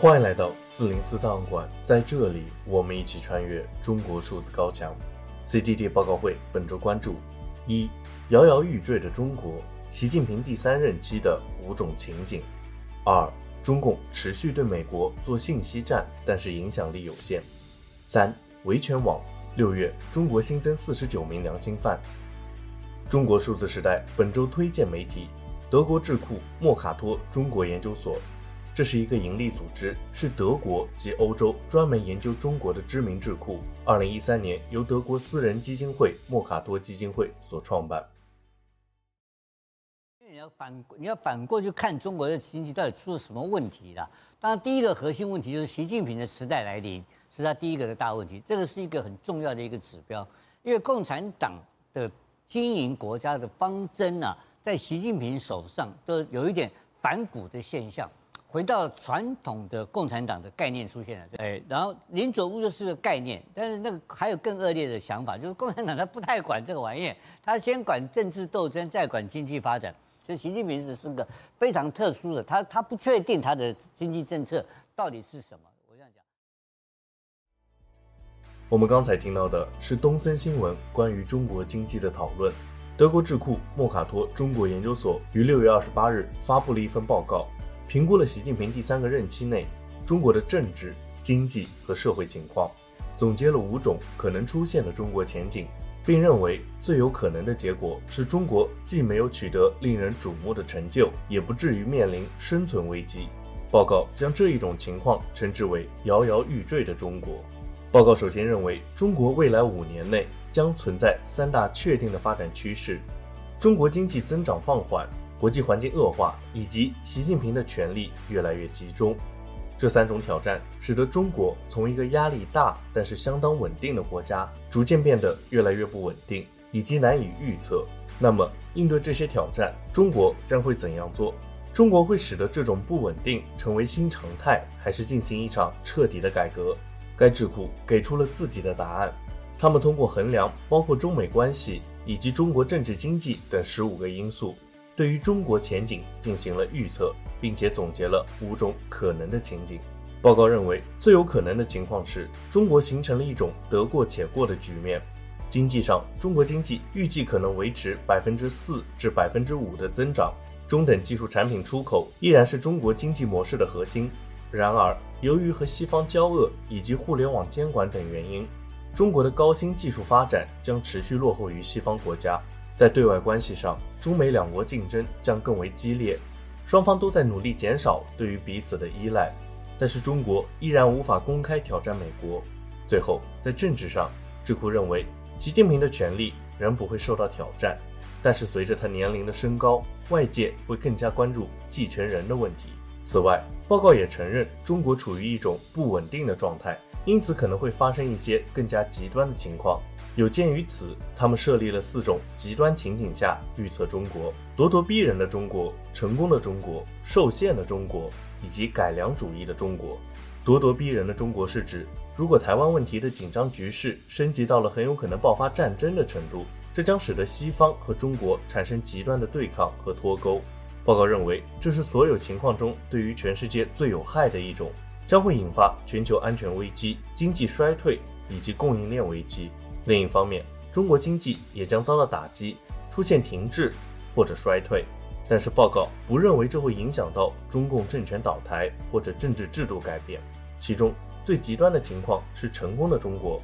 欢迎来到四零四档案馆，在这里，我们一起穿越中国数字高墙。CGT 报告会本周关注：一、摇摇欲坠的中国，习近平第三任期的五种情景；二、中共持续对美国做信息战，但是影响力有限；三、维权网，六月中国新增四十九名良心犯。中国数字时代本周推荐媒体。德国智库莫卡托中国研究所，这是一个盈利组织，是德国及欧洲专门研究中国的知名智库。二零一三年由德国私人基金会莫卡多基金会所创办。你要反，你要反过去看中国的经济到底出了什么问题了？当然，第一个核心问题就是习近平的时代来临，是他第一个的大问题。这个是一个很重要的一个指标，因为共产党的经营国家的方针啊。在习近平手上都有一点反骨的现象，回到传统的共产党的概念出现了，哎，然后林左勿右是个概念，但是那个还有更恶劣的想法，就是共产党他不太管这个玩意儿，他先管政治斗争，再管经济发展。所以习近平是是个非常特殊的，他他不确定他的经济政策到底是什么。我这样讲。我们刚才听到的是东森新闻关于中国经济的讨论。德国智库莫卡托中国研究所于六月二十八日发布了一份报告，评估了习近平第三个任期内中国的政治、经济和社会情况，总结了五种可能出现的中国前景，并认为最有可能的结果是中国既没有取得令人瞩目的成就，也不至于面临生存危机。报告将这一种情况称之为“摇摇欲坠的中国”。报告首先认为，中国未来五年内。将存在三大确定的发展趋势：中国经济增长放缓、国际环境恶化以及习近平的权力越来越集中。这三种挑战使得中国从一个压力大但是相当稳定的国家，逐渐变得越来越不稳定以及难以预测。那么，应对这些挑战，中国将会怎样做？中国会使得这种不稳定成为新常态，还是进行一场彻底的改革？该智库给出了自己的答案。他们通过衡量包括中美关系以及中国政治经济等十五个因素，对于中国前景进行了预测，并且总结了五种可能的情景。报告认为，最有可能的情况是中国形成了一种得过且过的局面。经济上，中国经济预计可能维持百分之四至百分之五的增长，中等技术产品出口依然是中国经济模式的核心。然而，由于和西方交恶以及互联网监管等原因，中国的高新技术发展将持续落后于西方国家，在对外关系上，中美两国竞争将更为激烈，双方都在努力减少对于彼此的依赖，但是中国依然无法公开挑战美国。最后，在政治上，智库认为，习近平的权力仍不会受到挑战，但是随着他年龄的升高，外界会更加关注继承人的问题。此外，报告也承认中国处于一种不稳定的状态。因此可能会发生一些更加极端的情况。有鉴于此，他们设立了四种极端情景下预测中国：咄咄逼人的中国、成功的中国、受限的中国以及改良主义的中国。咄咄逼人的中国是指，如果台湾问题的紧张局势升级到了很有可能爆发战争的程度，这将使得西方和中国产生极端的对抗和脱钩。报告认为，这是所有情况中对于全世界最有害的一种。将会引发全球安全危机、经济衰退以及供应链危机。另一方面，中国经济也将遭到打击，出现停滞或者衰退。但是报告不认为这会影响到中共政权倒台或者政治制度改变。其中最极端的情况是成功的中国，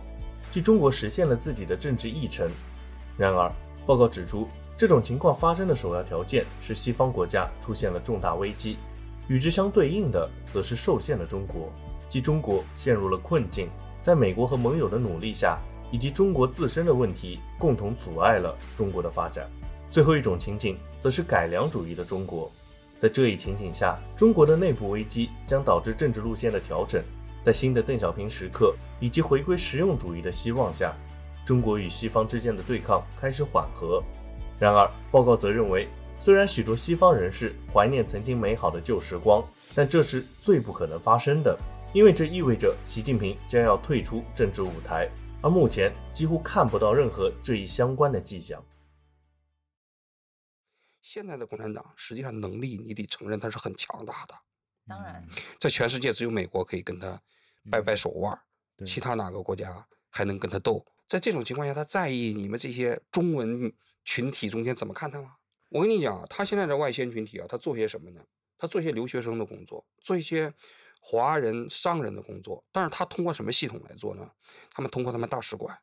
即中国实现了自己的政治议程。然而，报告指出，这种情况发生的首要条件是西方国家出现了重大危机。与之相对应的，则是受限的中国，即中国陷入了困境，在美国和盟友的努力下，以及中国自身的问题共同阻碍了中国的发展。最后一种情景，则是改良主义的中国，在这一情景下，中国的内部危机将导致政治路线的调整，在新的邓小平时刻以及回归实用主义的希望下，中国与西方之间的对抗开始缓和。然而，报告则认为。虽然许多西方人士怀念曾经美好的旧时光，但这是最不可能发生的，因为这意味着习近平将要退出政治舞台，而目前几乎看不到任何这一相关的迹象。现在的共产党实际上能力，你得承认它是很强大的，当然，在全世界只有美国可以跟他掰掰手腕，嗯、其他哪个国家还能跟他斗？在这种情况下，他在意你们这些中文群体中间怎么看他吗？我跟你讲啊，他现在的外宣群体啊，他做些什么呢？他做一些留学生的工作，做一些华人商人的工作。但是他通过什么系统来做呢？他们通过他们大使馆，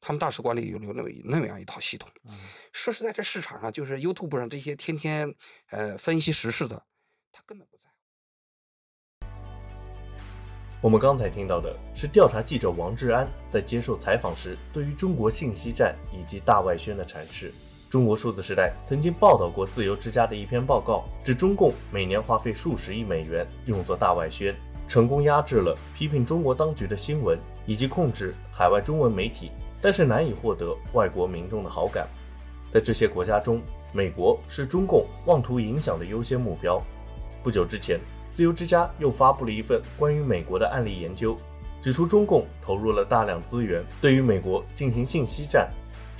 他们大使馆里有有那么那么样一套系统。嗯、说实在，这市场上就是 YouTube 上这些天天呃分析时事的，他根本不在。我们刚才听到的是调查记者王志安在接受采访时对于中国信息战以及大外宣的阐释。中国数字时代曾经报道过自由之家的一篇报告，指中共每年花费数十亿美元用作大外宣，成功压制了批评中国当局的新闻以及控制海外中文媒体，但是难以获得外国民众的好感。在这些国家中，美国是中共妄图影响的优先目标。不久之前。自由之家又发布了一份关于美国的案例研究，指出中共投入了大量资源对于美国进行信息战，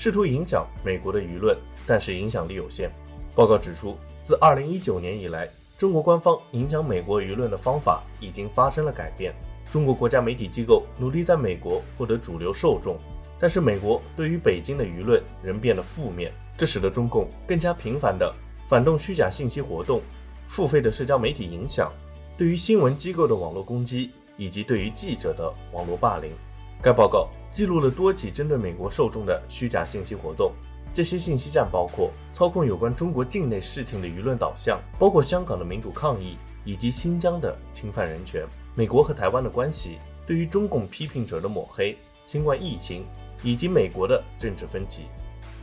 试图影响美国的舆论，但是影响力有限。报告指出，自2019年以来，中国官方影响美国舆论的方法已经发生了改变。中国国家媒体机构努力在美国获得主流受众，但是美国对于北京的舆论仍变得负面，这使得中共更加频繁地反动虚假信息活动。付费的社交媒体影响，对于新闻机构的网络攻击，以及对于记者的网络霸凌。该报告记录了多起针对美国受众的虚假信息活动。这些信息站包括操控有关中国境内事情的舆论导向，包括香港的民主抗议以及新疆的侵犯人权、美国和台湾的关系、对于中共批评者的抹黑、新冠疫情以及美国的政治分歧。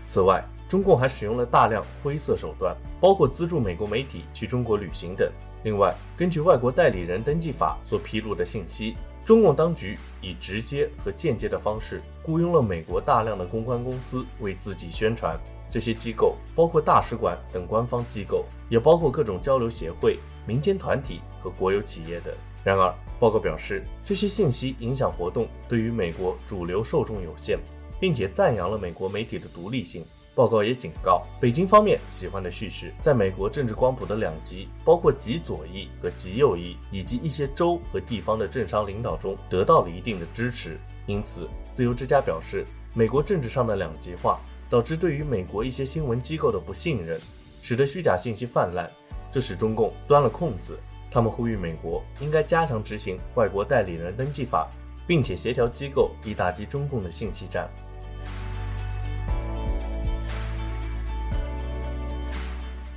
此外，中共还使用了大量灰色手段，包括资助美国媒体去中国旅行等。另外，根据外国代理人登记法所披露的信息，中共当局以直接和间接的方式雇佣了美国大量的公关公司为自己宣传。这些机构包括大使馆等官方机构，也包括各种交流协会、民间团体和国有企业等。然而，报告表示，这些信息影响活动对于美国主流受众有限，并且赞扬了美国媒体的独立性。报告也警告，北京方面喜欢的叙事，在美国政治光谱的两极，包括极左翼和极右翼，以及一些州和地方的政商领导中，得到了一定的支持。因此，自由之家表示，美国政治上的两极化，导致对于美国一些新闻机构的不信任，使得虚假信息泛滥，这使中共钻了空子。他们呼吁美国应该加强执行外国代理人登记法，并且协调机构以打击中共的信息战。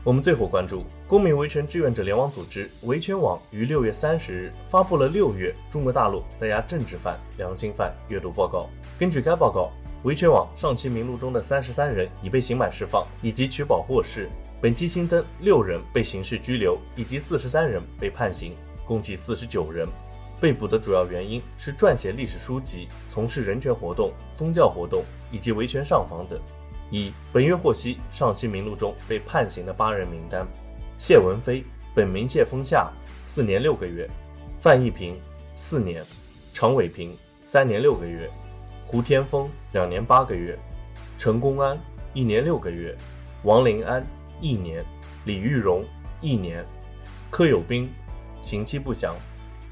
我们最后关注公民维权志愿者联网组织维权网于六月三十日发布了六月中国大陆在押政治犯、良心犯阅读报告。根据该报告，维权网上期名录中的三十三人已被刑满释放以及取保获释，本期新增六人被刑事拘留以及四十三人被判刑，共计四十九人。被捕的主要原因是撰写历史书籍、从事人权活动、宗教活动以及维权上访等。一、本月获悉上期名录中被判刑的八人名单：谢文飞，本名谢峰夏，四年六个月；范一平，四年；常伟平，三年六个月；胡天峰，两年八个月；陈公安，一年六个月；王林安，一年；李玉荣，一年；柯有兵，刑期不详。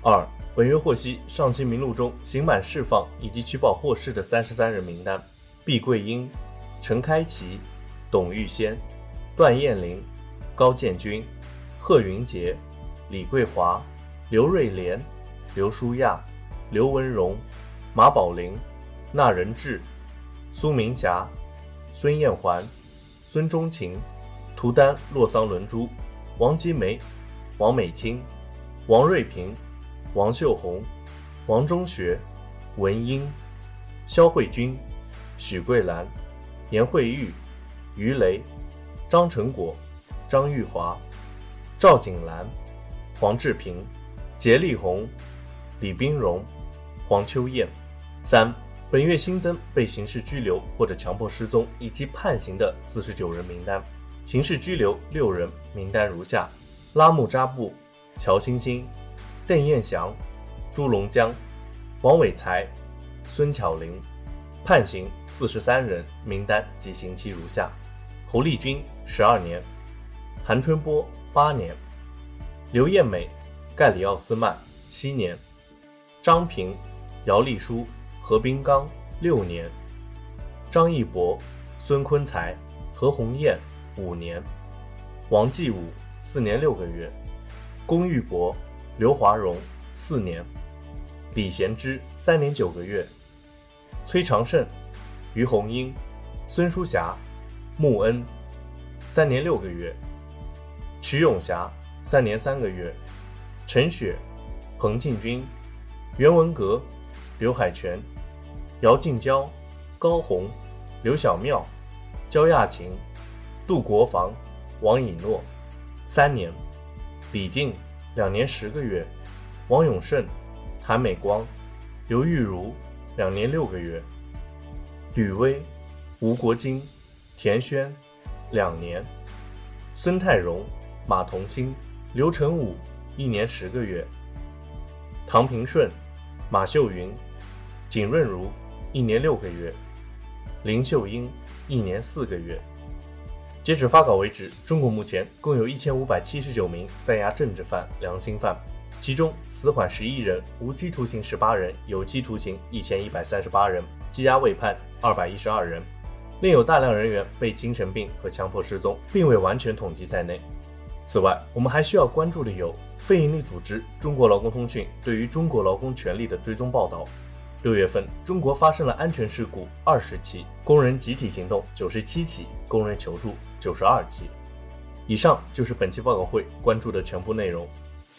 二、本月获悉上期名录中刑满释放以及取保获释的三十三人名单：毕桂英。陈开奇、董玉仙、段彦霖、高建军、贺云杰、李桂华、刘瑞莲、刘书亚、刘文荣、马宝玲、纳仁智、苏明霞、孙艳环、孙中琴、图丹洛桑伦珠、王吉梅、王美清、王瑞平、王秀红、王中学、文英、肖慧君、许桂兰。颜慧玉、于雷、张成果、张玉华、赵景兰、黄志平、杰丽红、李冰荣、黄秋燕。三、本月新增被刑事拘留或者强迫失踪以及判刑的四十九人名单，刑事拘留六人，名单如下：拉木扎布、乔欣欣、邓艳祥、朱龙江、王伟才、孙巧玲。判刑四十三人，名单及刑期如下：侯丽君十二年，韩春波八年，刘艳美、盖里奥斯曼七年，张平、姚立书、何冰刚六年，张义博、孙坤才、何鸿砚五年，王继武四年六个月，龚玉博、刘华荣四年，李贤之三年九个月，崔长胜、于红英、孙淑霞、穆恩三年六个月，瞿永霞三年三个月，陈雪、彭进军、袁文革、刘海泉、姚静娇、高红、刘小妙、焦亚勤、杜国防、王以诺。三年，李静两年十个月，王永胜、韩美光、刘玉茹两年六个月，吕威、吴国金、田轩两年，孙泰荣、马同兴、刘成武一年十个月，唐平顺、马秀云、景润如一年六个月，林秀英一年四个月。截止发稿为止，中国目前共有一千五百七十九名在押政治犯、良心犯，其中死缓十一人，无期徒刑十八人，有期徒刑一千一百三十八人，羁押未判二百一十二人，另有大量人员被精神病和强迫失踪，并未完全统计在内。此外，我们还需要关注的有非营利组织中国劳工通讯对于中国劳工权利的追踪报道。六月份，中国发生了安全事故二十起，工人集体行动九十七起，工人求助九十二起。以上就是本期报告会关注的全部内容。